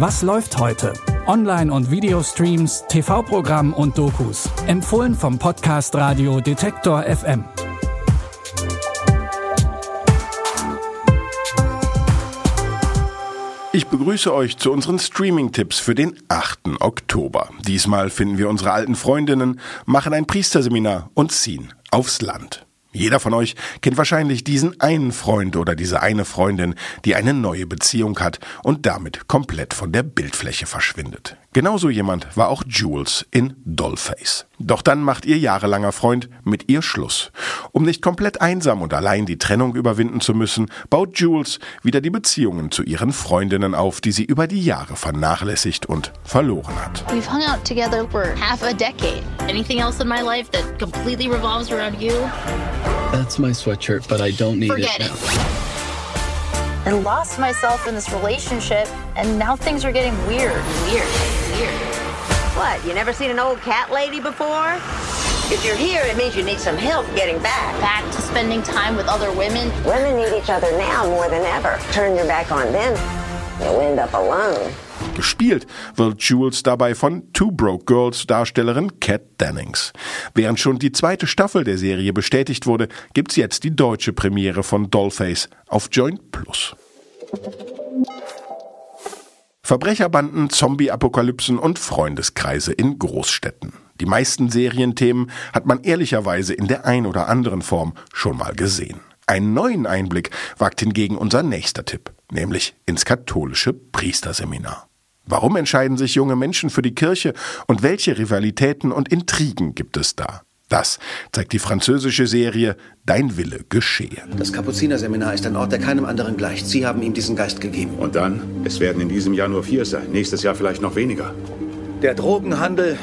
Was läuft heute? Online- und Videostreams, TV-Programm und Dokus. Empfohlen vom Podcast Radio Detektor FM. Ich begrüße euch zu unseren Streaming-Tipps für den 8. Oktober. Diesmal finden wir unsere alten Freundinnen, machen ein Priesterseminar und ziehen aufs Land. Jeder von euch kennt wahrscheinlich diesen einen Freund oder diese eine Freundin, die eine neue Beziehung hat und damit komplett von der Bildfläche verschwindet. Genauso jemand war auch Jules in Dollface. Doch dann macht ihr jahrelanger Freund mit ihr Schluss. Um nicht komplett einsam und allein die Trennung überwinden zu müssen, baut Jules wieder die Beziehungen zu ihren Freundinnen auf, die sie über die Jahre vernachlässigt und verloren hat. We've hung out together for half a decade. Anything else in my life that completely revolves around you? That's my sweatshirt, but I don't need Forget it it. I lost myself in this relationship, and now things are getting weird. Weird. Weird. What, you never seen an old cat lady before? If you're here, it means you need some help getting back. Back to spending time with other women. Women need each other now more than ever. Turn your back on them, Gespielt wird Jules dabei von Two Broke Girls Darstellerin Kat Dennings. Während schon die zweite Staffel der Serie bestätigt wurde, gibt's jetzt die deutsche Premiere von Dollface auf Joint Plus. Verbrecherbanden, Zombie-Apokalypsen und Freundeskreise in Großstädten. Die meisten Serienthemen hat man ehrlicherweise in der ein oder anderen Form schon mal gesehen. Einen neuen Einblick wagt hingegen unser nächster Tipp, nämlich ins katholische Priesterseminar. Warum entscheiden sich junge Menschen für die Kirche und welche Rivalitäten und Intrigen gibt es da? Das zeigt die französische Serie Dein Wille geschehe. Das Kapuzinerseminar ist ein Ort, der keinem anderen gleicht. Sie haben ihm diesen Geist gegeben. Und dann? Es werden in diesem Jahr nur vier sein. Nächstes Jahr vielleicht noch weniger. Der Drogenhandel,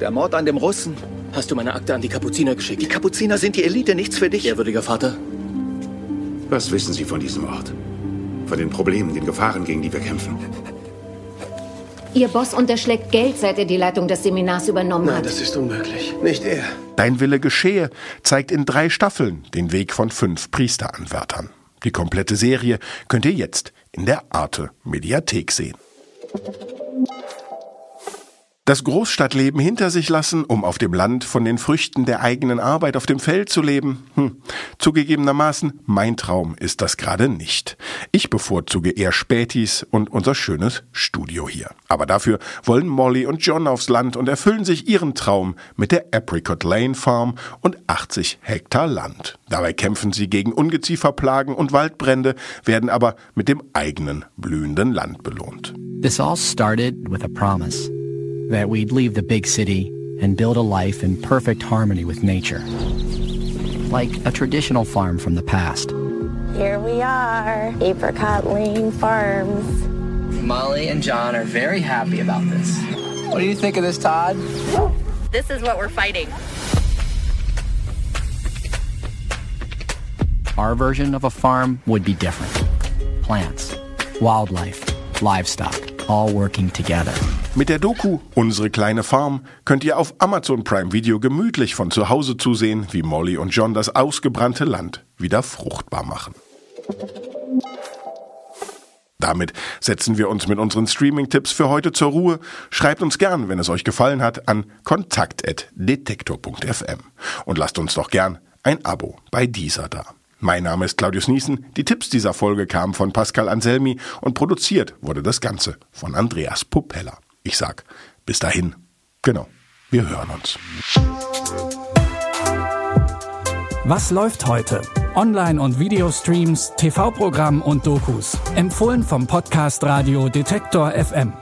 der Mord an dem Russen. Hast du meine Akte an die Kapuziner geschickt? Die Kapuziner sind die Elite, nichts für dich. Ehrwürdiger Vater, Was wissen Sie von diesem Ort? Von den Problemen, den Gefahren, gegen die wir kämpfen? Ihr Boss unterschlägt Geld, seit er die Leitung des Seminars übernommen Nein, hat. das ist unmöglich. Nicht er. Dein Wille geschehe zeigt in drei Staffeln den Weg von fünf Priesteranwärtern. Die komplette Serie könnt ihr jetzt in der Arte Mediathek sehen. Das Großstadtleben hinter sich lassen, um auf dem Land von den Früchten der eigenen Arbeit auf dem Feld zu leben? Hm. Zugegebenermaßen, mein Traum ist das gerade nicht. Ich bevorzuge eher Spätis und unser schönes Studio hier. Aber dafür wollen Molly und John aufs Land und erfüllen sich ihren Traum mit der Apricot Lane Farm und 80 Hektar Land. Dabei kämpfen sie gegen Ungezieferplagen und Waldbrände, werden aber mit dem eigenen blühenden Land belohnt. This all started with a promise that we'd leave the big city and build a life in perfect harmony with nature. Like a traditional farm from the past. Here we are, Apricot Lane Farms. Molly and John are very happy about this. What do you think of this, Todd? This is what we're fighting. Our version of a farm would be different. Plants, wildlife, livestock, all working together. Mit der Doku Unsere kleine Farm könnt ihr auf Amazon Prime Video gemütlich von zu Hause zusehen, wie Molly und John das ausgebrannte Land wieder fruchtbar machen. Damit setzen wir uns mit unseren Streaming-Tipps für heute zur Ruhe. Schreibt uns gern, wenn es euch gefallen hat, an kontakt.detektor.fm. Und lasst uns doch gern ein Abo bei dieser da. Mein Name ist Claudius Niesen. Die Tipps dieser Folge kamen von Pascal Anselmi und produziert wurde das Ganze von Andreas Popella. Ich sag, bis dahin. Genau, wir hören uns. Was läuft heute? Online- und Videostreams, TV-Programm und Dokus. Empfohlen vom Podcast Radio Detektor FM.